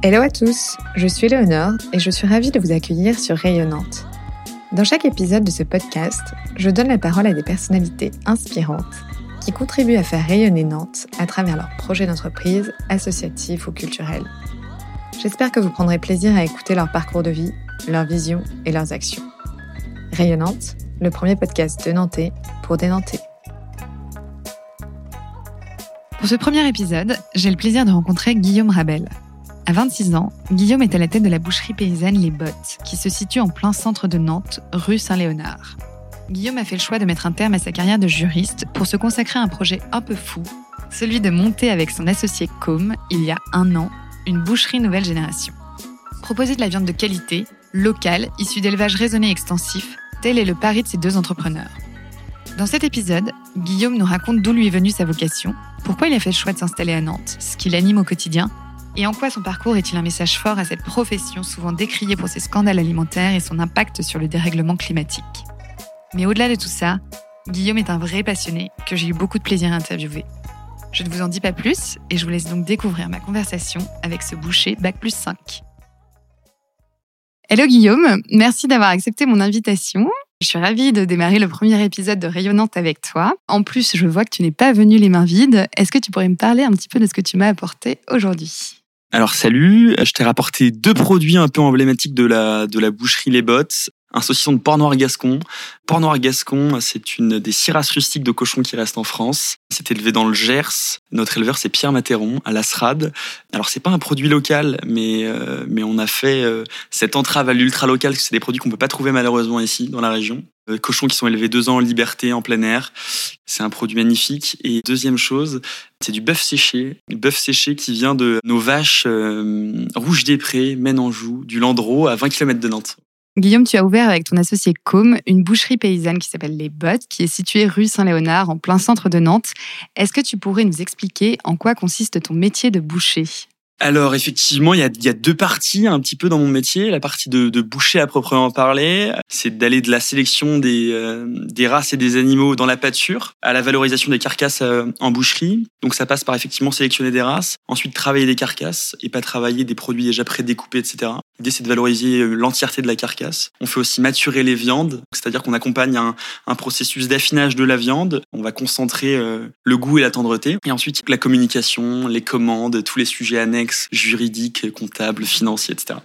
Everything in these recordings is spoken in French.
Hello à tous, je suis Léonore et je suis ravie de vous accueillir sur Rayonnante. Dans chaque épisode de ce podcast, je donne la parole à des personnalités inspirantes qui contribuent à faire rayonner Nantes à travers leurs projets d'entreprise, associatifs ou culturels. J'espère que vous prendrez plaisir à écouter leur parcours de vie, leurs visions et leurs actions. Rayonnante, le premier podcast de Nantais pour des Nantais. Pour ce premier épisode, j'ai le plaisir de rencontrer Guillaume Rabel. À 26 ans, Guillaume est à la tête de la boucherie paysanne Les Bottes, qui se situe en plein centre de Nantes, rue Saint-Léonard. Guillaume a fait le choix de mettre un terme à sa carrière de juriste pour se consacrer à un projet un peu fou, celui de monter avec son associé Com, il y a un an, une boucherie nouvelle génération. Proposer de la viande de qualité, locale, issue d'élevage raisonné et extensif, tel est le pari de ces deux entrepreneurs. Dans cet épisode, Guillaume nous raconte d'où lui est venue sa vocation, pourquoi il a fait le choix de s'installer à Nantes, ce qui l'anime au quotidien, et en quoi son parcours est-il un message fort à cette profession souvent décriée pour ses scandales alimentaires et son impact sur le dérèglement climatique? Mais au-delà de tout ça, Guillaume est un vrai passionné que j'ai eu beaucoup de plaisir à interviewer. Je ne vous en dis pas plus et je vous laisse donc découvrir ma conversation avec ce boucher Bac plus 5. Hello Guillaume, merci d'avoir accepté mon invitation. Je suis ravie de démarrer le premier épisode de Rayonnante avec toi. En plus, je vois que tu n'es pas venu les mains vides. Est-ce que tu pourrais me parler un petit peu de ce que tu m'as apporté aujourd'hui? Alors salut, je t'ai rapporté deux produits un peu emblématiques de la, de la boucherie Les Bottes un saucisson de porc noir gascon. Porc noir gascon, c'est une des six races rustiques de cochons qui restent en France. C'est élevé dans le Gers. Notre éleveur, c'est Pierre Matéron, à Lasrade. Alors, c'est pas un produit local, mais, euh, mais on a fait euh, cette entrave à l'ultra local, parce que c'est des produits qu'on peut pas trouver malheureusement ici, dans la région. Euh, cochons qui sont élevés deux ans en liberté, en plein air. C'est un produit magnifique. Et deuxième chose, c'est du bœuf séché. Du bœuf séché qui vient de nos vaches rouges des prés, Ménanjou, du Landreau, à 20 km de Nantes. Guillaume, tu as ouvert avec ton associé Com une boucherie paysanne qui s'appelle Les Bottes, qui est située rue Saint-Léonard, en plein centre de Nantes. Est-ce que tu pourrais nous expliquer en quoi consiste ton métier de boucher? Alors effectivement, il y, a, y, a, deux parties un petit peu dans mon métier. La partie de, de boucher à proprement parler, c'est d'aller de la sélection des, euh, des races et des animaux dans la pâture à la valorisation des carcasses euh, en boucherie. Donc ça passe par effectivement sélectionner des races, ensuite travailler des carcasses et pas travailler des produits déjà prédécoupés, etc. L'idée c'est de valoriser euh, l'entièreté de la carcasse. On fait aussi maturer les viandes, c'est-à-dire qu'on accompagne un, un processus d'affinage de la viande. On va concentrer le goût et la tendreté. Et ensuite la communication, les commandes, tous les sujets annexes juridiques, comptables, financiers, etc.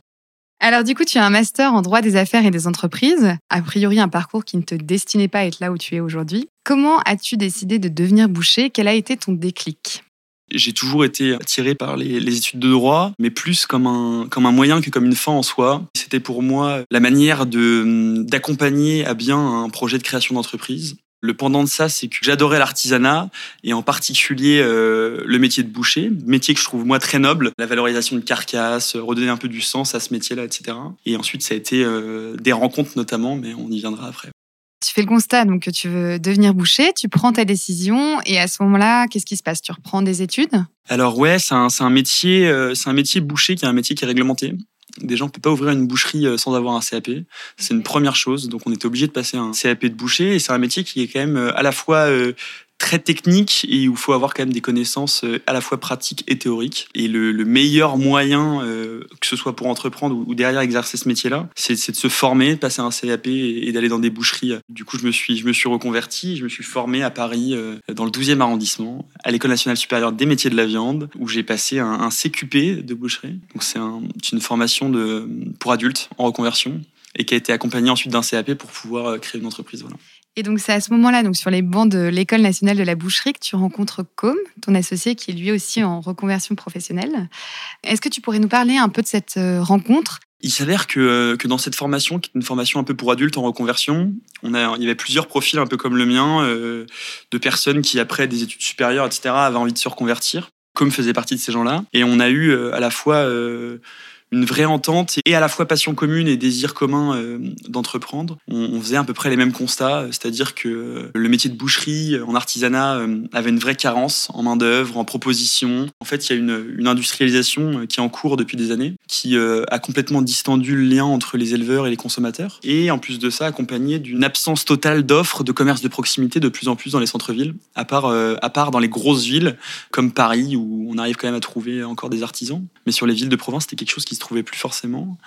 Alors du coup, tu as un master en droit des affaires et des entreprises, a priori un parcours qui ne te destinait pas à être là où tu es aujourd'hui. Comment as-tu décidé de devenir boucher? Quel a été ton déclic? J'ai toujours été attiré par les, les, études de droit, mais plus comme un, comme un moyen que comme une fin en soi. C'était pour moi la manière d'accompagner à bien un projet de création d'entreprise. Le pendant de ça, c'est que j'adorais l'artisanat et en particulier euh, le métier de boucher, métier que je trouve moi très noble, la valorisation de carcasses, redonner un peu du sens à ce métier-là, etc. Et ensuite, ça a été euh, des rencontres notamment, mais on y viendra après. Tu fais le constat donc que tu veux devenir boucher, tu prends ta décision et à ce moment-là, qu'est-ce qui se passe? Tu reprends des études? Alors ouais, c'est un, un, métier, euh, c'est un métier boucher qui est un métier qui est réglementé. Déjà, on peut pas ouvrir une boucherie euh, sans avoir un CAP. C'est une première chose. Donc, on était obligé de passer un CAP de boucher. Et c'est un métier qui est quand même euh, à la fois euh, très technique et où il faut avoir quand même des connaissances euh, à la fois pratiques et théoriques. Et le, meilleur moyen, euh, que ce soit pour entreprendre ou, derrière exercer ce métier-là, c'est de se former, de passer un CAP et, d'aller dans des boucheries. Du coup, je me suis, je me suis reconverti, je me suis formé à Paris, euh, dans le 12e arrondissement, à l'École nationale supérieure des métiers de la viande, où j'ai passé un, CQP de boucherie. Donc c'est un, une formation de, pour adultes en reconversion et qui a été accompagnée ensuite d'un CAP pour pouvoir créer une entreprise. Voilà. Et donc, c'est à ce moment-là, donc sur les bancs de l'École nationale de la boucherie, que tu rencontres Com, ton associé qui est lui aussi en reconversion professionnelle. Est-ce que tu pourrais nous parler un peu de cette euh, rencontre? Il s'avère que, euh, que dans cette formation, qui est une formation un peu pour adultes en reconversion, on a, il y avait plusieurs profils un peu comme le mien, euh, de personnes qui, après des études supérieures, etc., avaient envie de se reconvertir. Com faisait partie de ces gens-là. Et on a eu à la fois une vraie entente et à la fois passion commune et désir commun d'entreprendre. On, faisait à peu près les mêmes constats, c'est-à-dire que le métier de boucherie en artisanat avait une vraie carence en main d'œuvre, en proposition. En fait, il y a une, une industrialisation qui est en cours depuis des années, qui a complètement distendu le lien entre les éleveurs et les consommateurs, et en plus de ça, accompagné d'une absence totale d'offres de commerce de proximité de plus en plus dans les centres-villes, à part, à part dans les grosses villes comme Paris où on arrive quand même à trouver encore des artisans. Mais sur les villes de province, c'était quelque chose qui se plus forcément.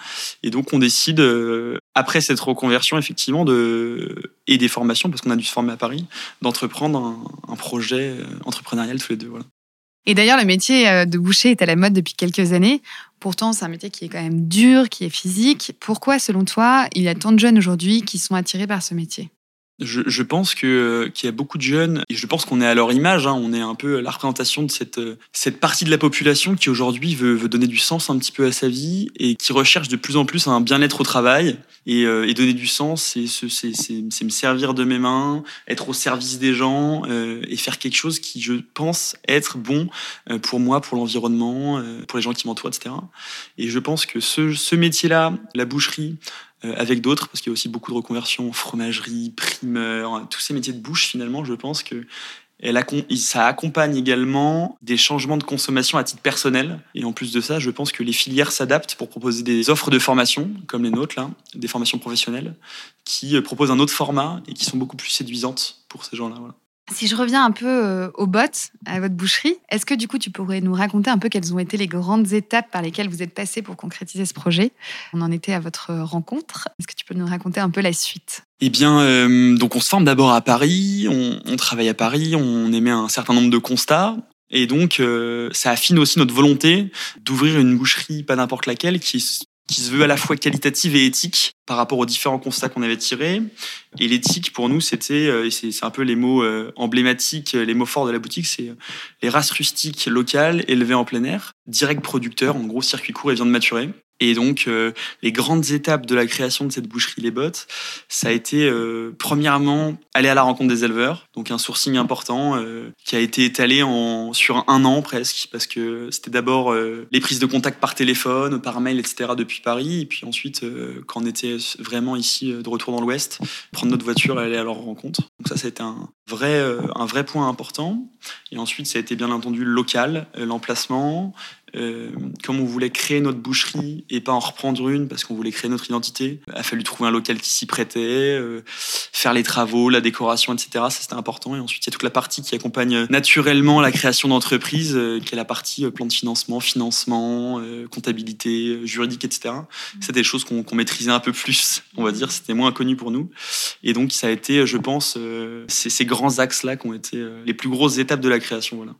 Et donc on décide, euh, après cette reconversion effectivement, de, et des formations, parce qu'on a dû se former à Paris, d'entreprendre un, projet euh, entrepreneurial tous les deux. Voilà. Et d'ailleurs, le métier euh, de boucher est à la mode depuis quelques années. Pourtant, c'est un métier qui est quand même dur, qui est physique. Pourquoi, selon toi, il y a tant de jeunes aujourd'hui qui sont attirés par ce métier? Je, je, pense que qu'il y a beaucoup de jeunes et je pense qu'on est à leur image. Hein, on est un peu la représentation de cette cette partie de la population qui aujourd'hui veut, veut, donner du sens un petit peu à sa vie et qui recherche de plus en plus un bien-être au travail et, euh, et, donner du sens. C'est c'est me servir de mes mains, être au service des gens euh, et faire quelque chose qui, je pense, être bon euh, pour moi, pour l'environnement, euh, pour les gens qui m'entourent, etc. Et je pense que ce, ce métier-là, la boucherie, euh, avec d'autres, parce qu'il y a aussi beaucoup de reconversions, fromagerie, primeur, tous ces métiers de bouche, finalement, je pense que ça accompagne également des changements de consommation à titre personnel. Et en plus de ça, je pense que les filières s'adaptent pour proposer des offres de formation, comme les nôtres, là, des formations professionnelles, qui euh, proposent un autre format et qui sont beaucoup plus séduisantes pour ces gens-là. Si je reviens un peu euh, au bot, à votre boucherie, est-ce que du coup tu pourrais nous raconter un peu quelles ont été les grandes étapes par lesquelles vous êtes passé pour concrétiser ce projet? On en était à votre rencontre. Est-ce que tu peux nous raconter un peu la suite? Eh bien, euh, donc on se forme d'abord à Paris, on, on, travaille à Paris, on émet un certain nombre de constats. Et donc, euh, ça affine aussi notre volonté d'ouvrir une boucherie, pas n'importe laquelle, qui qui se veut à la fois qualitative et éthique par rapport aux différents constats qu'on avait tirés. Et l'éthique, pour nous, c'était, euh, c'est un peu les mots euh, emblématiques, les mots forts de la boutique, c'est euh, les races rustiques locales élevées en plein air, direct producteur, en gros circuit court et viande maturée. Et donc, euh, les grandes étapes de la création de cette boucherie Les Bottes, ça a été, euh, premièrement, aller à la rencontre des éleveurs. Donc, un sourcing important euh, qui a été étalé en, sur un an presque, parce que c'était d'abord les prises de contact par téléphone, par mail, etc. depuis Paris. Et puis ensuite, quand on était vraiment ici, de retour dans l'Ouest, prendre notre voiture et aller à leur rencontre. Donc ça, été un vrai, un vrai point important. Et ensuite, ça a été bien entendu local, l'emplacement, euh, comme on voulait créer notre boucherie et pas en reprendre une parce qu'on voulait créer notre identité, il a fallu trouver un local qui s'y prêtait, euh, faire les travaux, la décoration, etc. Ça c'était important. Et ensuite il y a toute la partie qui accompagne naturellement la création d'entreprise, euh, qui est la partie euh, plan de financement, financement, euh, comptabilité, juridique, etc. C'est des choses qu'on qu maîtrisait un peu plus, on va dire. C'était moins inconnu pour nous. Et donc ça a été, je pense, ces, ces grands axes là qui ont été les plus grosses étapes de la création. Voilà.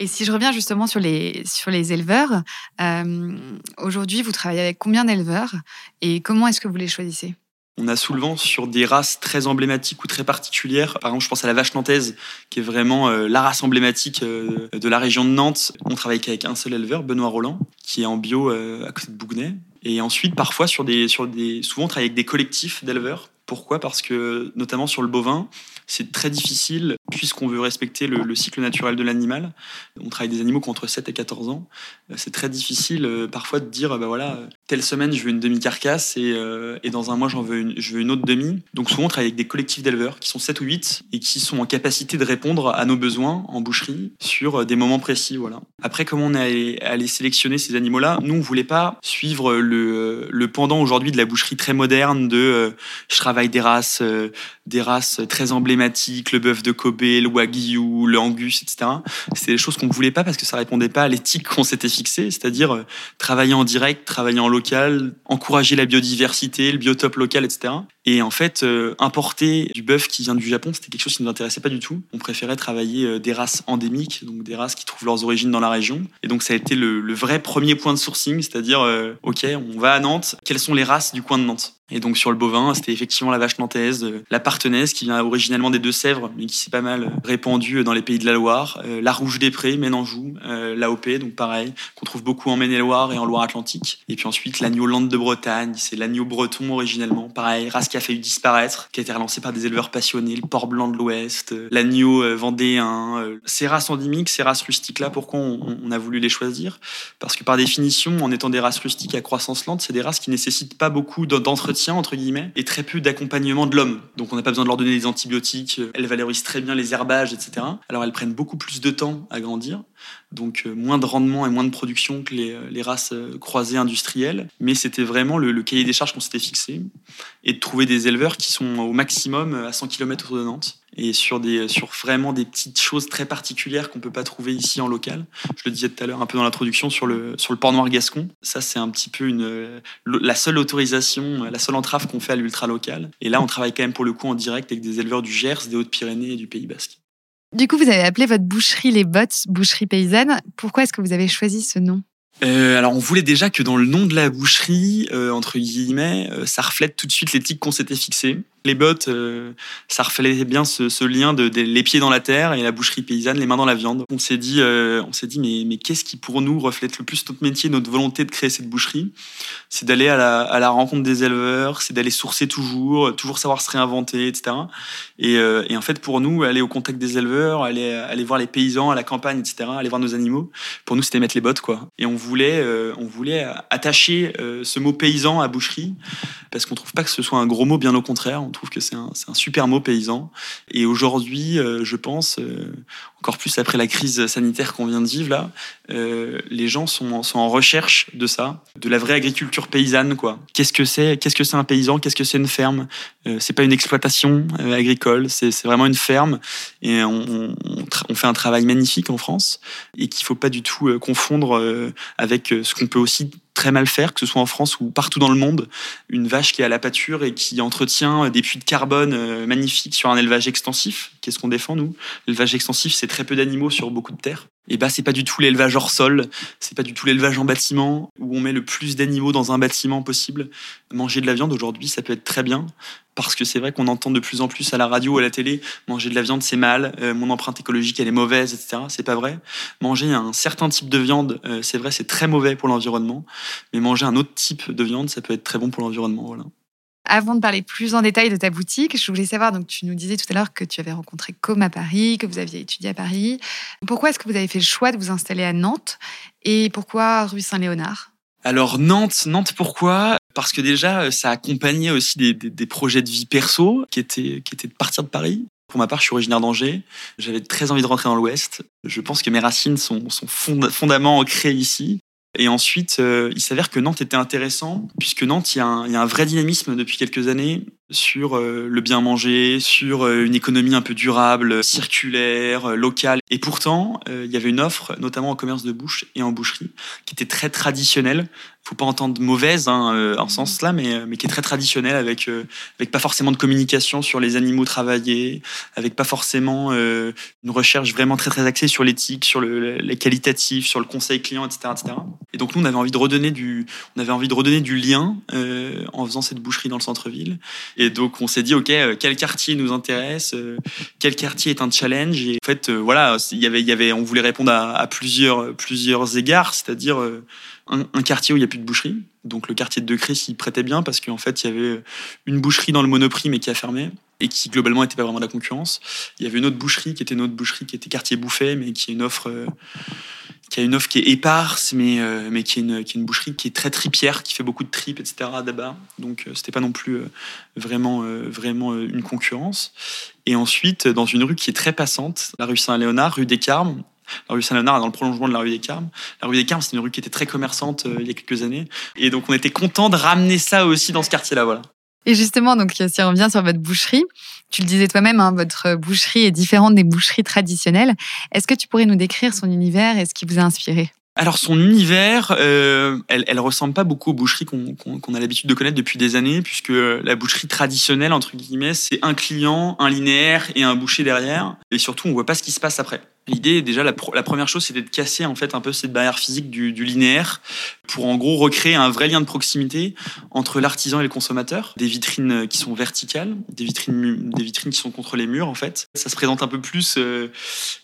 Et si je reviens justement sur les, sur les éleveurs, euh, aujourd'hui, vous travaillez avec combien d'éleveurs et comment est-ce que vous les choisissez? On a souvent sur des races très emblématiques ou très particulières. Par exemple, je pense à la vache nantaise, qui est vraiment euh, la race emblématique euh, de la région de Nantes. On travaille qu'avec un seul éleveur, Benoît Roland, qui est en bio euh, à côté de Bougnay. Et ensuite, parfois, sur des, sur des, souvent, on travaille avec des collectifs d'éleveurs. Pourquoi? Parce que, notamment sur le bovin, c'est très difficile puisqu'on veut respecter le, le cycle naturel de l'animal. On travaille des animaux qui ont entre 7 et 14 ans. Euh, c'est très difficile euh, parfois de dire, bah voilà, telle semaine je veux une demi-carcasse et, euh, et, dans un mois veux une, je veux une autre demi. Donc souvent on travaille avec des collectifs d'éleveurs qui sont 7 ou 8 et qui sont en capacité de répondre à nos besoins en boucherie sur des moments précis. Voilà. Après, comment on est allé, allé sélectionner ces animaux-là? Nous, on voulait pas suivre le, le pendant aujourd'hui de la boucherie très moderne de je travaille des races, des races très emblématiques, le bœuf de Kobe, le wagyu, le angus, etc. C'est des choses qu'on voulait pas parce que ça répondait pas à l'éthique qu'on s'était fixé, c'est-à-dire euh, travailler en direct, travailler en local, encourager la biodiversité, le biotope local, etc. Et en fait, euh, importer du bœuf qui vient du Japon, c'était quelque chose qui ne nous intéressait pas du tout. On préférait travailler euh, des races endémiques, donc des races qui trouvent leurs origines dans la région. Et donc ça a été le, vrai premier point de sourcing, c'est-à-dire, euh, ok, on va à Nantes, quelles sont les races du coin de Nantes? Et donc sur le bovin, c'était effectivement la vache nantaise, la partie martenaise qui vient originellement des Deux-Sèvres, mais qui s'est pas mal répandue dans les pays de la Loire. La rouge des prés, Ménanjou, euh, l'AOP, donc pareil, qu'on trouve beaucoup en Maine-et-Loire et en Loire-Atlantique. Et puis ensuite, l'agneau lande de Bretagne, c'est l'agneau breton originellement, pareil, race qui a failli disparaître, qui a été relancé par des éleveurs passionnés, le port blanc de l'Ouest, euh, l'agneau euh, vendéen. Euh, ces races endémiques, ces races rustiques-là, pourquoi on, on a voulu les choisir? Parce que par définition, en étant des races rustiques à croissance lente, c'est des races qui nécessitent pas beaucoup d'entretien, entre guillemets, et très peu d'accompagnement de l'homme. Donc on n'a pas besoin de leur donner des antibiotiques, elles valorisent très bien les herbages, etc. Alors elles prennent beaucoup plus de temps à grandir, donc euh, moins de rendement et moins de production que les, les races euh, croisées industrielles. Mais c'était vraiment le, cahier des charges qu'on s'était fixé, et de trouver des éleveurs qui sont au maximum à 100 km autour de Nantes et sur des sur vraiment des petites choses très particulières qu'on peut pas trouver ici en local. Je le disais tout à l'heure un peu dans l'introduction sur le sur le port noir gascon. Ça c'est un petit peu une la seule autorisation, la seule entrave qu'on fait à l'ultra local. Et là on travaille quand même pour le coup en direct avec des éleveurs du Gers, des Hautes-Pyrénées et du Pays Basque. Du coup, vous avez appelé votre boucherie Les Bottes, boucherie paysanne. Pourquoi est-ce que vous avez choisi ce nom? Euh, alors on voulait déjà que dans le nom de la boucherie, euh, entre guillemets, euh, ça reflète tout de suite l'éthique qu'on s'était fixée. Les bottes, euh, ça reflétait bien ce, ce lien de, de, les pieds dans la terre et la boucherie paysanne, les mains dans la viande. On s'est dit, euh, on s'est dit, mais, mais qu'est-ce qui pour nous reflète le plus notre métier, notre volonté de créer cette boucherie? C'est d'aller à la, à la rencontre des éleveurs, c'est d'aller sourcer toujours, toujours savoir se réinventer, etc. Et, euh, et, en fait, pour nous, aller au contact des éleveurs, aller, aller voir les paysans à la campagne, etc., aller voir nos animaux, pour nous, c'était mettre les bottes, quoi. Et on voulait, euh, on voulait attacher euh, ce mot paysan à boucherie, parce qu'on trouve pas que ce soit un gros mot, bien au contraire on trouve que c'est un, un, super mot paysan. Et aujourd'hui, euh, je pense, euh, encore plus après la crise sanitaire qu'on vient de vivre là, euh, les gens sont, en recherche de ça, de la vraie agriculture paysanne. quoi. Qu'est-ce que c'est Qu'est-ce que c'est un paysan Qu'est-ce que c'est une ferme? Euh, C'est pas une exploitation euh, agricole, c'est vraiment une ferme. Et on, fait un travail magnifique en France et qu'il faut pas du tout euh, confondre avec ce qu'on peut aussi très mal faire, que ce soit en France ou partout dans le monde, une vache qui est à la pâture et qui entretient des puits de carbone magnifiques sur un élevage extensif. Qu'est-ce qu'on défend, nous? L'élevage extensif, c'est très peu d'animaux sur beaucoup de terres. Et bah, c'est pas du tout l'élevage hors sol, c'est pas du tout l'élevage en bâtiment, où on met le plus d'animaux dans un bâtiment possible. Manger de la viande aujourd'hui, ça peut être très bien, parce que c'est vrai qu'on entend de plus en plus à la radio à la télé, manger de la viande c'est mal, euh, mon empreinte écologique elle est mauvaise, etc. C'est pas vrai. Manger un certain type de viande, euh, c'est vrai, c'est très mauvais pour l'environnement, mais manger un autre type de viande, ça peut être très bon pour l'environnement. Voilà. Avant de parler plus en détail de ta boutique, je voulais savoir, donc tu nous disais tout à l'heure que tu avais rencontré Com à Paris, que vous aviez étudié à Paris. Pourquoi est-ce que vous avez fait le choix de vous installer à Nantes et pourquoi rue Saint-Léonard? Alors Nantes, Nantes pourquoi? Parce que déjà, ça accompagnait aussi des, projets de vie perso qui étaient, qui étaient de partir de Paris. Pour ma part, je suis originaire d'Angers. J'avais très envie de rentrer dans l'Ouest. Je pense que mes racines sont, sont fond, fondamentalement ancrées ici. Et ensuite, euh, il s'avère que Nantes était intéressant, puisque Nantes, il y, a un, vrai dynamisme depuis quelques années sur euh, le bien manger, sur euh, une économie un peu durable, circulaire, locale. Et pourtant, il y avait une offre, notamment en commerce de bouche et en boucherie, qui était très traditionnelle. Faut pas entendre mauvaise hein, euh, en ce sens-là, mais, mais qui est très traditionnelle, avec, euh, avec pas forcément de communication sur les animaux travaillés, avec pas forcément une recherche vraiment très très axée sur l'éthique, sur le, les qualitatifs, sur le conseil client, etc., etc. Et donc nous, on avait envie de redonner du, on avait envie de redonner du lien en faisant cette boucherie dans le centre-ville. Et donc, on s'est dit, OK, quel quartier nous intéresse Quel quartier est un challenge? Et en fait, voilà, il y avait, il y avait, on voulait répondre à, à plusieurs, plusieurs égards, c'est-à-dire un, quartier où il n'y a plus de boucherie. Donc, le quartier de Decré s'y prêtait bien parce qu'en fait, il y avait une boucherie dans le Monoprix, mais qui a fermé et qui globalement n'était pas vraiment de la concurrence. Il y avait une autre boucherie qui était une autre boucherie qui était quartier Bouffet, mais qui est une offre qui a une offre qui est éparse, mais, euh, mais qui, est une, qui est une boucherie qui est très tripière, qui fait beaucoup de tripes, etc. d'abord. Donc, euh, c'était pas non plus euh, vraiment, vraiment une concurrence. Et ensuite, dans une rue qui est très passante, la rue Saint-Léonard, rue des Carmes, la rue Saint-Léonard dans le prolongement de la rue des Carmes. La rue des Carmes, c'est une rue qui était très commerçante euh, il y a quelques années. Et donc, on était content de ramener ça aussi dans ce quartier-là. Voilà. Et justement, donc, si on revient sur votre boucherie, tu le disais toi-même, hein, votre boucherie est différente des boucheries traditionnelles. Est-ce que tu pourrais nous décrire son univers et ce qui vous a inspiré? Alors son univers, euh, elle, elle ressemble pas beaucoup aux boucheries qu'on qu qu a l'habitude de connaître depuis des années, puisque la boucherie traditionnelle entre guillemets, c'est un client, un linéaire et un boucher derrière, et surtout on voit pas ce qui se passe après. L'idée, déjà, la, première chose, c'était de casser en fait un peu cette barrière physique du, linéaire pour en gros recréer un vrai lien de proximité entre l'artisan et le consommateur. Des vitrines qui sont verticales, des vitrines, des vitrines qui sont contre les murs en fait. Ça se présente un peu plus euh,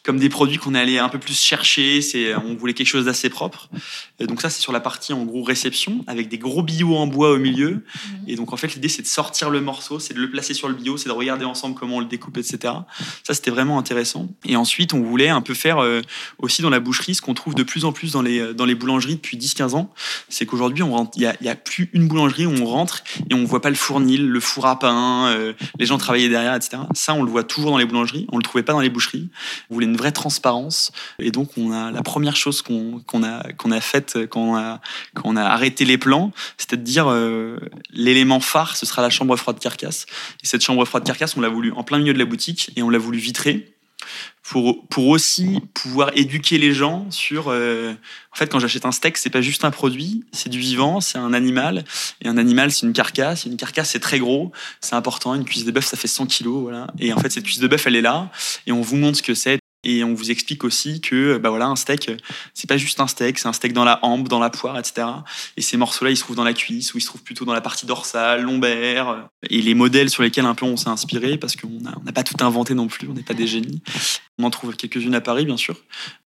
comme des produits qu'on allait un peu plus chercher. C'est, on voulait quelque chose d'assez propre. Et donc ça, c'est sur la partie en gros réception avec des gros billots en bois au milieu. Mmh. Et donc en fait, l'idée, c'est de sortir le morceau, c'est de le placer sur le bio, c'est de regarder ensemble comment on le découpe, etc. Ça, c'était vraiment intéressant. Et ensuite, on voulait un peu faire euh, aussi dans la boucherie ce qu'on trouve de plus en plus dans les, dans les boulangeries depuis 10-15 ans. C'est qu'aujourd'hui, il n'y a, y a, plus une boulangerie où on rentre et on voit pas le fournil, le four à pain, euh, les gens travailler derrière, etc. Ça, on le voit toujours dans les boulangeries. On le trouvait pas dans les boucheries. On voulait une vraie transparence. Et donc, on a la première chose qu'on a, qu'on a faite quand on a, arrêté les plans, c'était de dire euh, l'élément phare, ce sera la chambre froide carcasse. Et cette chambre froide carcasse, on l'a voulu en plein milieu de la boutique et on l'a voulu vitrer pour, pour aussi pouvoir éduquer les gens sur. Euh, en fait, quand j'achète un steak, c'est pas juste un produit, c'est du vivant, c'est un animal. Et un animal, c'est une carcasse. Une carcasse, c'est très gros, c'est important. Une cuisse de bœuf, ça fait 100 kilos. Voilà. Et en fait, cette cuisse de bœuf, elle est là. Et on vous montre ce que c'est et on vous explique aussi que bah voilà un steak c'est pas juste un steak c'est un steak dans la hampe dans la poire etc et ces morceaux là ils se trouvent dans la cuisse ou ils se trouvent plutôt dans la partie dorsale lombaire. Et les modèles sur lesquels un peu on s'est inspiré parce qu'on n'a pas tout inventé non plus on n'est pas des génies. On en trouve quelques-unes à Paris bien sûr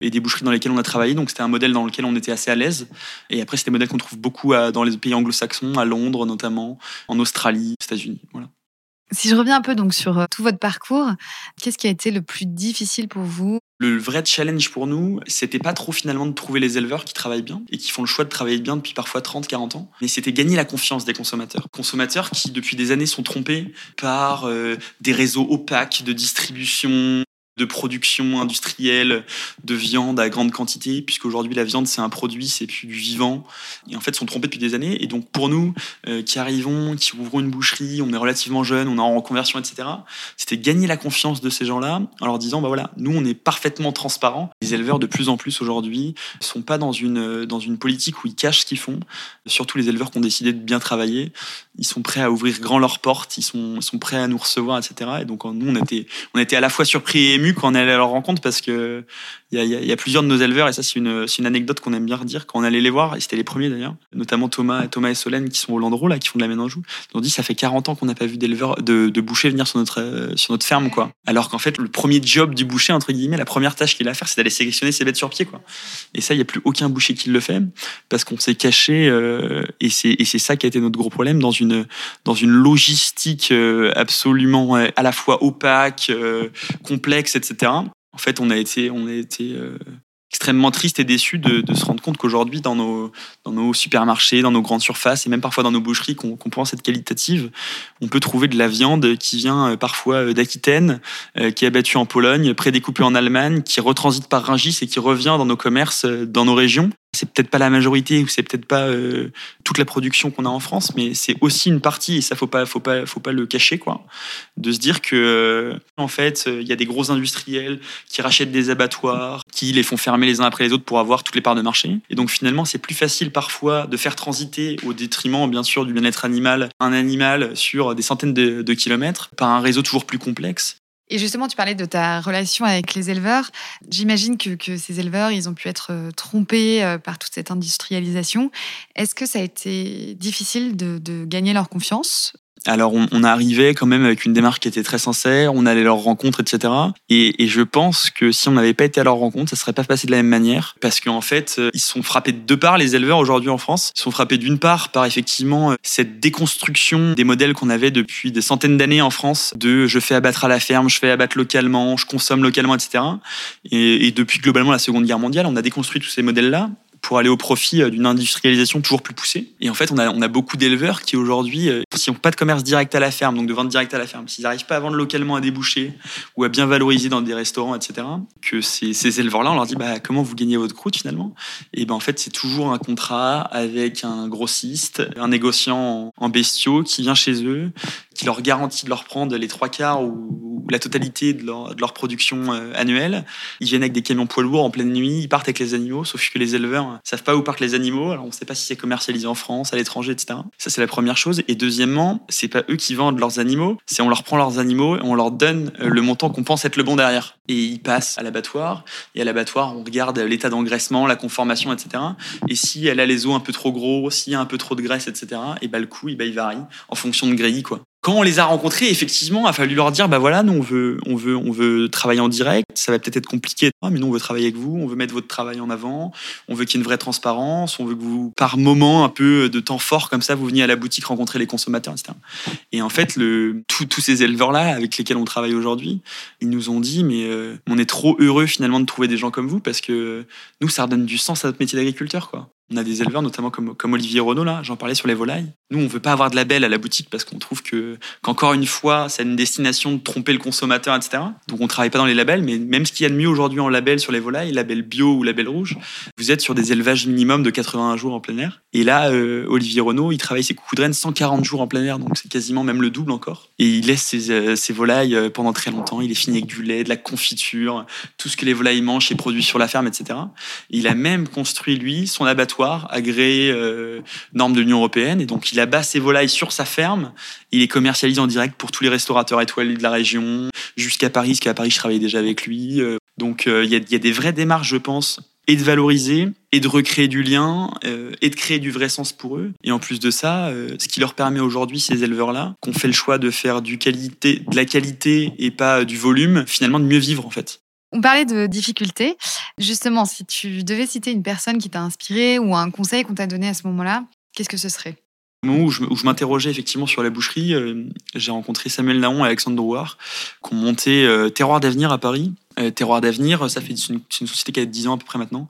et des boucheries dans lesquelles on a travaillé. Donc c'était un modèle dans lequel on était assez à l'aise. Et après c'était des modèles qu'on trouve beaucoup dans les pays anglo-saxons à Londres notamment en Australie aux États-Unis voilà si je reviens un peu donc sur euh, tout votre parcours, qu'est-ce qui a été le plus difficile pour vous? Le vrai challenge pour nous, c'était pas trop finalement de trouver les éleveurs qui travaillent bien et qui font le choix de travailler bien depuis parfois 30, 40 ans, mais c'était gagner la confiance des consommateurs. Consommateurs qui depuis des années sont trompés par euh, des réseaux opaques de distribution, de production industrielle de viande à grande quantité, puisqu'aujourd'hui la viande c'est un produit, c'est plus du vivant. Et en fait, sont trompés depuis des années. Et donc pour nous euh, qui arrivons, qui ouvrons une boucherie, on est relativement jeunes, on est en reconversion, etc. C'était gagner la confiance de ces gens-là en leur disant bah voilà, nous on est parfaitement transparent. Les éleveurs de plus en plus aujourd'hui sont pas dans une dans une politique où ils cachent ce qu'ils font. Surtout les éleveurs qui ont décidé de bien travailler, ils sont prêts à ouvrir grand leurs portes, ils sont ils sont prêts à nous recevoir, etc. Et donc nous on était on était à la fois surpris et émus quand on allait à leur rencontre parce que il y, a, plusieurs de nos éleveurs et ça c'est une, une anecdote qu'on aime bien redire quand on allait les voir et c'était les premiers d'ailleurs, notamment Thomas, Thomas et Solène qui sont au Landreau là, qui font de la ménanjou. Ils ont dit ça fait 40 ans qu'on n'a pas vu d'éleveurs de, de boucher venir sur notre euh, sur notre ferme quoi. Alors qu'en fait le premier job du boucher entre guillemets, la première tâche qu'il a à faire c'est d'aller sélectionner ses bêtes sur pied quoi. Et ça il y a plus aucun boucher qui le fait parce qu'on s'est caché euh, et c'est et c'est ça qui a été notre gros problème dans une dans une logistique euh, absolument à la fois opaque, complexe etc. En fait, on a été, on a été euh, extrêmement triste et déçu de, se rendre compte qu'aujourd'hui, dans nos, dans nos supermarchés, dans nos grandes surfaces et même parfois dans nos boucheries qu'on pense être qualitative, on peut trouver de la viande qui vient euh, parfois euh, d'Aquitaine, qui est abattue en Pologne, prédécoupée en Allemagne, qui retransite par Rungis et qui revient dans nos commerces, dans nos régions c'est peut-être pas la majorité ou c'est peut-être pas euh, toute la production qu'on a en France, mais c'est aussi une partie et ça faut pas, faut pas, faut pas le cacher quoi. De se dire que euh, en fait, il y a des gros industriels qui rachètent des abattoirs, qui les font fermer les uns après les autres pour avoir toutes les parts de marché. Et donc finalement, c'est plus facile parfois de faire transiter au détriment bien sûr du bien-être animal un animal sur des centaines de, de kilomètres par un réseau toujours plus complexe et justement, tu parlais de ta relation avec les éleveurs. J'imagine que, ces éleveurs, ils ont pu être euh, trompés euh, par toute cette industrialisation. Est-ce que ça a été difficile de gagner leur confiance? Alors on, on, arrivait quand même avec une démarche qui était très sincère, on allait leur rencontre, etc. Et, et je pense que si on n'avait pas été à leur rencontre, ça serait pas passé de la même manière, parce qu'en fait, euh, ils sont frappés de deux parts, les éleveurs aujourd'hui en France. Ils sont frappés d'une part par effectivement euh, cette déconstruction des modèles qu'on avait depuis des centaines d'années en France, de je fais abattre à la ferme, je fais abattre localement, je consomme localement, etc. Et, et depuis globalement la Seconde Guerre mondiale, on a déconstruit tous ces modèles-là pour aller au profit euh, d'une industrialisation toujours plus poussée. Et en fait, on a, on a beaucoup d'éleveurs qui aujourd'hui, euh, s'ils n'ont pas de commerce direct à la ferme, donc de vente directe à la ferme, s'ils n'arrivent pas à vendre localement à des bouchers ou à bien valoriser dans des restaurants, etc., que ces, ces éleveurs-là, on leur dit bah, comment vous gagnez votre croûte finalement? Et ben en fait, c'est toujours un contrat avec un grossiste, un négociant en bestiaux qui vient chez eux, qui leur garantit de leur prendre les trois quarts ou la totalité de leur, de leur production euh, annuelle. Ils viennent avec des camions poids lourds en pleine nuit, ils partent avec les animaux, sauf que les éleveurs savent pas où partent les animaux. Alors on sait pas si c'est commercialisé en France, à l'étranger, etc. Ça c'est la première chose. Et deuxièmement, c'est pas eux qui vendent leurs animaux, c'est on leur prend leurs animaux et on leur donne euh, le montant qu'on pense être le bon derrière. Et ils passent à l'abattoir et à l'abattoir on regarde l'état d'engraissement, la conformation, etc. Et si elle a les os un peu trop gros, s'il y a un peu trop de graisse, etc. Et bah le coût, il, bah, il varie en fonction de grille, quoi. Quand on les a rencontrés, effectivement, a fallu leur dire, bah voilà, nous on veut, on veut, on veut travailler en direct. Ça va peut-être être compliqué, mais nous on veut travailler avec vous, on veut mettre votre travail en avant, on veut qu'il y ait une vraie transparence, on veut que vous, par moment, un peu de temps fort comme ça, vous veniez à la boutique rencontrer les consommateurs, etc. Et en fait, le, tous ces éleveurs-là avec lesquels on travaille aujourd'hui, ils nous ont dit, mais euh, on est trop heureux finalement de trouver des gens comme vous parce que nous, ça redonne du sens à notre métier d'agriculteur, quoi. On a des éleveurs, notamment comme, comme Olivier Renault, là, j'en parlais sur les volailles. Nous, on veut pas avoir de label à la boutique parce qu'on trouve que, qu'encore une fois, c'est une destination de tromper le consommateur, etc. Donc, on travaille pas dans les labels, mais même ce qu'il y a de mieux aujourd'hui en label sur les volailles, label bio ou label rouge, vous êtes sur des élevages minimum de 81 jours en plein air. Et là, euh, Olivier Renault, il travaille ses coucous de reine 140 jours en plein air, donc c'est quasiment même le double encore. Et il laisse ses, euh, ses volailles euh, pendant très longtemps. Il est fini avec du lait, de la confiture, tout ce que les volailles mangent est produit sur la ferme, etc. Et il a même construit, lui, son abattoir agréé euh, normes de l'Union européenne. Et donc, il abat ses volailles sur sa ferme. Il est commercialisé en direct pour tous les restaurateurs étoilés de la région, jusqu'à Paris, parce qu'à Paris, je travaillais déjà avec lui. Euh, donc, euh, il y, a, des vraies démarches, je pense, et de valoriser, et de recréer du lien, et de créer du vrai sens pour eux. Et en plus de ça, ce qui leur permet aujourd'hui, ces éleveurs-là, qu'on fait le choix de faire du qualité, de la qualité et pas du volume, finalement de mieux vivre en fait. On parlait de difficultés. Justement, si tu devais citer une personne qui t'a inspiré ou un conseil qu'on t'a donné à ce moment-là, qu'est-ce que ce serait? Au moment où je, m'interrogeais effectivement sur la boucherie, euh, j'ai rencontré Samuel Naon et Alexandre Drouard, qui ont monté euh, Terroir d'avenir à Paris. Euh, Terroir d'avenir, ça fait une, société qui a 10 ans à peu près maintenant.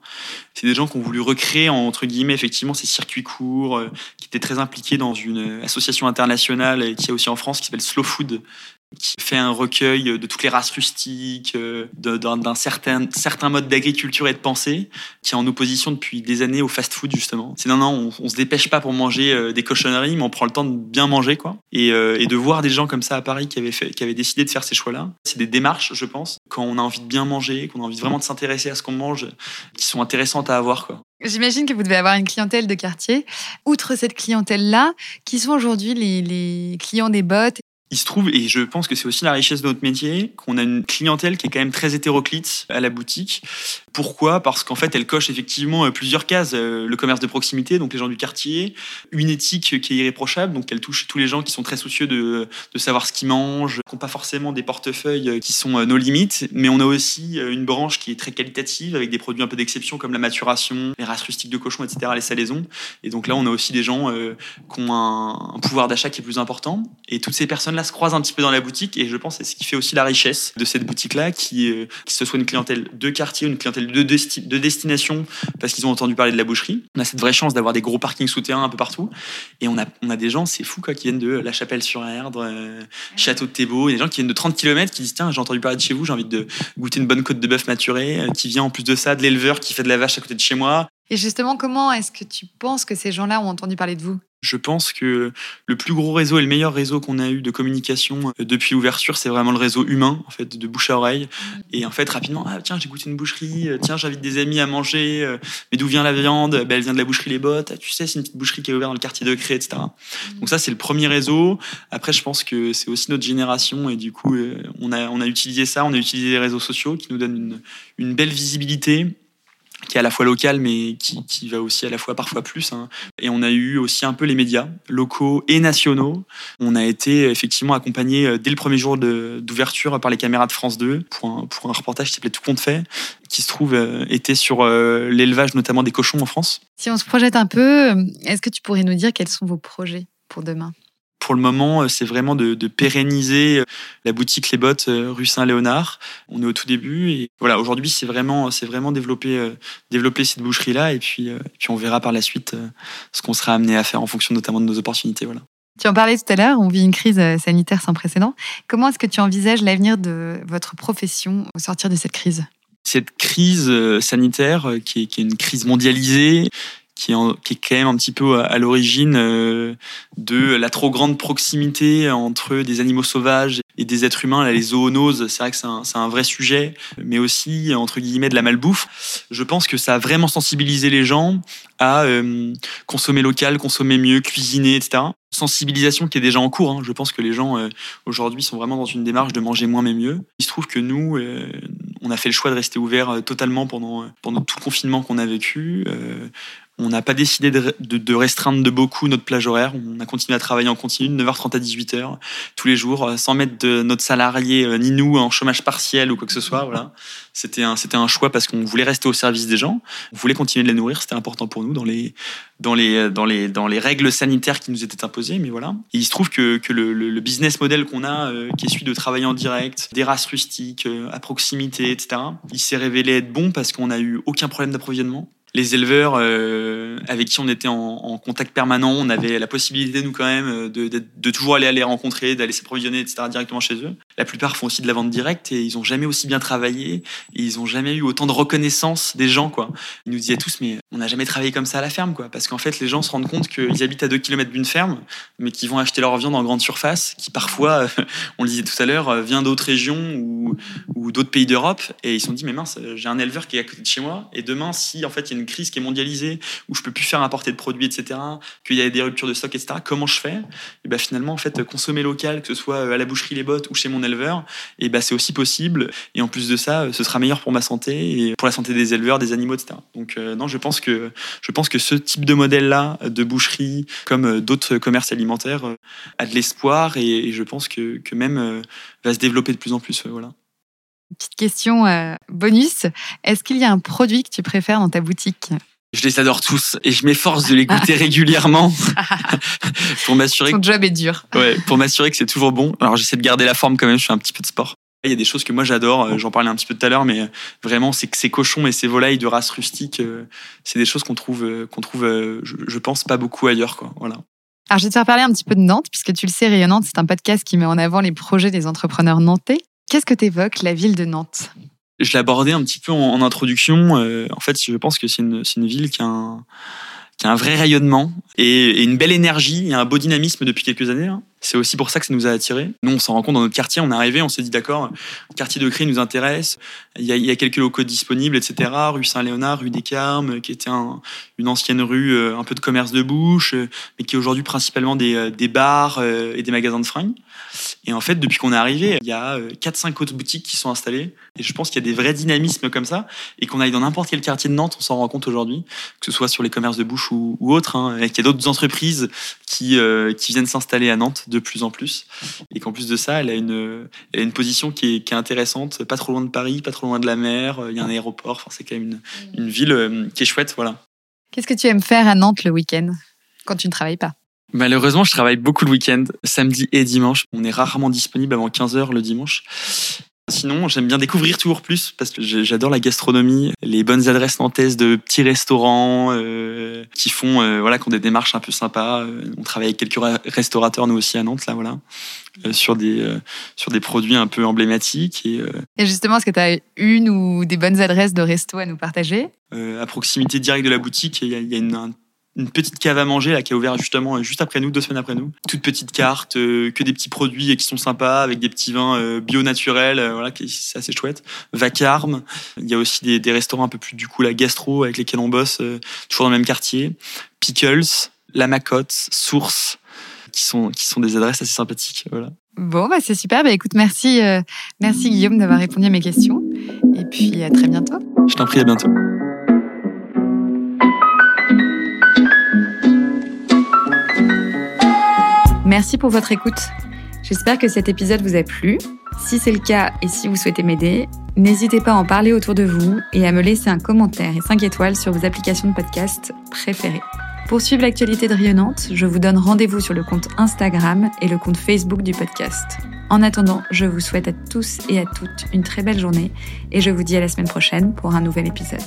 C'est des gens qui ont voulu recréer, entre guillemets, effectivement, ces circuits courts, qui étaient très impliqués dans une association internationale et qui est aussi en France, qui s'appelle Slow Food, qui fait un recueil de toutes les races rustiques, d'un certain, certain mode d'agriculture et de pensée, qui est en opposition depuis des années au fast-food, justement. C'est non, non, on, on, se dépêche pas pour manger des cochonneries, mais on prend le temps de bien manger, quoi. Et, euh, de voir des gens comme ça à Paris qui avaient, qui avaient décidé de faire ces choix-là, c'est des démarches, je pense, quand on a envie de bien manger, qu'on a envie vraiment de s'intéresser à ce qu'on mange, qui sont intéressantes à avoir, quoi. J'imagine que vous devez avoir une clientèle de quartier. Outre cette clientèle-là, qui sont aujourd'hui les clients des bottes il se trouve, et je pense que c'est aussi la richesse de notre métier, qu'on a une clientèle qui est quand même très hétéroclite à la boutique. Pourquoi? Parce qu'en fait, elle coche effectivement euh, plusieurs cases. Euh, le commerce de proximité, donc les gens du quartier, une éthique qui est irréprochable, donc elle touche tous les gens qui sont très soucieux de, savoir ce qu'ils mangent, qui n'ont pas forcément des portefeuilles euh, qui sont nos limites, mais on a aussi une branche qui est très qualitative, avec des produits un peu d'exception comme la maturation, les races rustiques de cochons, etc., les salaisons. Et donc là, on a aussi des gens qui ont un pouvoir d'achat qui est plus important. Et toutes ces personnes-là se croisent un petit peu dans la boutique et je pense que c'est ce qui fait aussi la richesse de cette boutique-là, qui, euh, qui ce soit une clientèle de quartier ou une clientèle de, desti de destination parce qu'ils ont entendu parler de la boucherie. On a cette vraie chance d'avoir des gros parkings souterrains un peu partout et on a, on a des gens, c'est fou quoi, qui viennent de La Chapelle-sur-Erdre, euh, Château de Thébault, des gens qui viennent de 30 km qui disent tiens j'ai entendu parler de chez vous, j'ai envie de goûter une bonne côte de bœuf maturée, euh, qui vient en plus de ça de l'éleveur qui fait de la vache à côté de chez moi. Et justement, comment est-ce que tu penses que ces gens-là ont entendu parler de vous? Je pense que le plus gros réseau et le meilleur réseau qu'on a eu de communication depuis l'ouverture, c'est vraiment le réseau humain, en fait, de bouche à oreille. Et en fait, rapidement, ah tiens, j'ai goûté une boucherie, tiens, j'invite des amis à manger, mais d'où vient la viande? Ben, Elle vient de la boucherie Les Bottes, ah, tu sais, c'est une petite boucherie qui est ouverte dans le quartier de Cré, etc. Donc ça, c'est le premier réseau. Après, je pense que c'est aussi notre génération, et du coup, on a, on a utilisé ça, on a utilisé les réseaux sociaux qui nous donnent une, une belle visibilité qui est à la fois local mais qui, qui, va aussi à la fois parfois plus. Hein. Et on a eu aussi un peu les médias locaux et nationaux. On a été effectivement accompagné dès le premier jour d'ouverture par les caméras de France 2 pour un, pour un reportage qui s'appelait Tout compte fait, qui se trouve euh, était sur euh, l'élevage notamment des cochons en France. Si on se projette un peu, est-ce que tu pourrais nous dire quels sont vos projets pour demain? Pour le moment, c'est vraiment de, de, pérenniser la boutique Les Bottes rue Saint-Léonard. On est au tout début et voilà, aujourd'hui, c'est vraiment, c'est vraiment développer, développer cette boucherie-là et puis, et puis on verra par la suite ce qu'on sera amené à faire en fonction notamment de nos opportunités. Voilà. Tu en parlais tout à l'heure, on vit une crise sanitaire sans précédent. Comment est-ce que tu envisages l'avenir de votre profession au sortir de cette crise? Cette crise sanitaire, qui est, qui est une crise mondialisée, qui est, quand même un petit peu à, l'origine de la trop grande proximité entre des animaux sauvages et des êtres humains. Les zoonoses, c'est vrai que c'est un, vrai sujet, mais aussi, entre guillemets, de la malbouffe. Je pense que ça a vraiment sensibilisé les gens à consommer local, consommer mieux, cuisiner, etc sensibilisation qui est déjà en cours. Hein. Je pense que les gens aujourd'hui sont vraiment dans une démarche de manger moins mais mieux. Il se trouve que nous, on a fait le choix de rester ouvert euh, totalement pendant, euh, tout le confinement qu'on a vécu. Euh, on n'a pas décidé de, restreindre de beaucoup notre plage horaire. On a continué à travailler en continu de 9h30 à 18h tous les jours, sans mettre de notre salarié ni nous en chômage partiel ou quoi que ce soit. Voilà. C'était un, un choix parce qu'on voulait rester au service des gens. On voulait continuer de les nourrir. C'était important pour nous dans les, dans les, dans les, dans les règles sanitaires qui nous étaient imposées. Mais voilà. il se trouve que, que le, business model qu'on a, qui est celui de travailler en direct, des races rustiques, à proximité, etc., il s'est révélé être bon parce qu'on n'a eu aucun problème d'approvisionnement les éleveurs euh, avec qui on était en, contact permanent, on avait la possibilité, nous, quand même, euh, de, de, toujours aller les rencontrer, d'aller s'approvisionner, etc., directement chez eux. La plupart font aussi de la vente directe et ils ont jamais aussi bien travaillé et ils ont jamais eu autant de reconnaissance des gens, quoi. Ils nous disaient tous, mais on n'a jamais travaillé comme ça à la ferme, quoi. Parce qu'en fait, les gens se rendent compte qu'ils habitent à 2 km d'une ferme, mais qu'ils vont acheter leur viande en grande surface, qui parfois, on le disait tout à l'heure, vient d'autres régions ou, d'autres pays d'Europe. Et ils se sont dit, mais mince, j'ai un éleveur qui est à côté de chez moi. Et demain, si, en fait, il y a une crise qui est mondialisée, où je peux plus faire importer de produits, etc., qu'il y a des ruptures de stock, etc., comment je fais? Et ben finalement, en fait, consommer local, que ce soit à la boucherie Les Bottes ou chez mon éleveur, et ben c'est aussi possible. Et en plus de ça, euh, ce sera meilleur pour ma santé et pour la santé des éleveurs, des animaux, etc. Donc euh, non, je pense que je pense que ce type de modèle-là de boucherie, comme d'autres commerces alimentaires, a de l'espoir et, je pense que, que même va se développer de plus en plus. Voilà. Petite question euh, bonus. Est-ce qu'il y a un produit que tu préfères dans ta boutique? Je les adore tous et je m'efforce de les goûter régulièrement pour m'assurer. Ton job est dur. Ouais, pour m'assurer que c'est toujours bon. Alors j'essaie de garder la forme quand même. Je fais un petit peu de sport. Il y a des choses que moi j'adore. Euh, j'en parlais un petit peu tout à l'heure, mais euh, vraiment c'est que ces cochons et ces volailles de race rustique, c'est des choses qu'on trouve, qu'on trouve, je, pense pas beaucoup ailleurs, quoi. Voilà. Alors, je vais te faire parler un petit peu de Nantes, puisque tu le sais, Rayonnante, c'est un podcast qui met en avant les projets des entrepreneurs nantais. Qu'est-ce que t'évoques la ville de Nantes? Je l'abordais un petit peu en, introduction. Euh, en fait, je pense que c'est une, ville qui a un, vrai rayonnement et, une belle énergie et un beau dynamisme depuis quelques années. Hein. C'est aussi pour ça que ça nous a attirés. Nous, on s'en rend compte dans notre quartier. On est arrivé, on s'est dit d'accord, le quartier de Cré nous intéresse. Il y, a, quelques locaux disponibles, etc. Rue Saint-Léonard, rue des Carmes, qui était une ancienne rue, euh, un peu de commerce de bouche, euh, mais qui est aujourd'hui principalement des, des, bars et des magasins de fringues. Et en fait, depuis qu'on est arrivé, il y a 4-5 autres boutiques qui sont installées. Et je pense qu'il y a des vrais dynamismes comme ça. Et qu'on aille dans n'importe quel quartier de Nantes, on s'en rend compte aujourd'hui, que ce soit sur les commerces de bouche ou, ou autres, hein, et qu'il y a d'autres entreprises qui, qui viennent s'installer à Nantes de plus en plus. Et qu'en plus de ça, elle a une, a une position qui est, qui est, intéressante, pas trop loin de Paris, pas trop loin de la mer, il y a un aéroport, enfin, c'est quand même une, une ville euh, qui est chouette. Voilà. Qu'est-ce que tu aimes faire à Nantes le week-end quand tu ne travailles pas? Malheureusement, je travaille beaucoup le week-end, samedi et dimanche. On est rarement disponible avant 15h le dimanche. Sinon, j'aime bien découvrir toujours plus parce que j'adore la gastronomie, les bonnes adresses nantaises de petits restaurants euh, qui font, euh, voilà, qui ont des démarches un peu sympas. Euh, on travaille avec quelques restaurateurs nous aussi à Nantes là, voilà, sur des sur des produits un peu emblématiques et. et justement, est-ce que tu as une ou des bonnes adresses de resto à nous partager? À proximité directe de la boutique, il y a, y a une, un une petite cave à manger là qui a ouvert justement euh, juste après nous, deux semaines après nous. Toute petite carte, euh, que des petits produits qui sont sympas avec des petits vins euh, bio naturels, voilà, c'est assez chouette. Vacarme, il y a aussi des, des, restaurants un peu plus du coup la gastro avec lesquels on bosse, toujours dans le même quartier. Pickles, La Macotte, Source, qui sont qui sont des adresses assez sympathiques, voilà. Bon, bah c'est super. Bah écoute, merci, merci Guillaume d'avoir répondu à mes questions. Et puis à très bientôt. Je t'en prie, à bientôt. Merci pour votre écoute. J'espère que cet épisode vous a plu. Si c'est le cas et si vous souhaitez m'aider, n'hésitez pas à en parler autour de vous et à me laisser un commentaire et 5 étoiles sur vos applications de podcast préférées. Pour suivre l'actualité de Rayonnante, je vous donne rendez-vous sur le compte Instagram et le compte Facebook du podcast. En attendant, je vous souhaite à tous et à toutes une très belle journée et je vous dis à la semaine prochaine pour un nouvel épisode.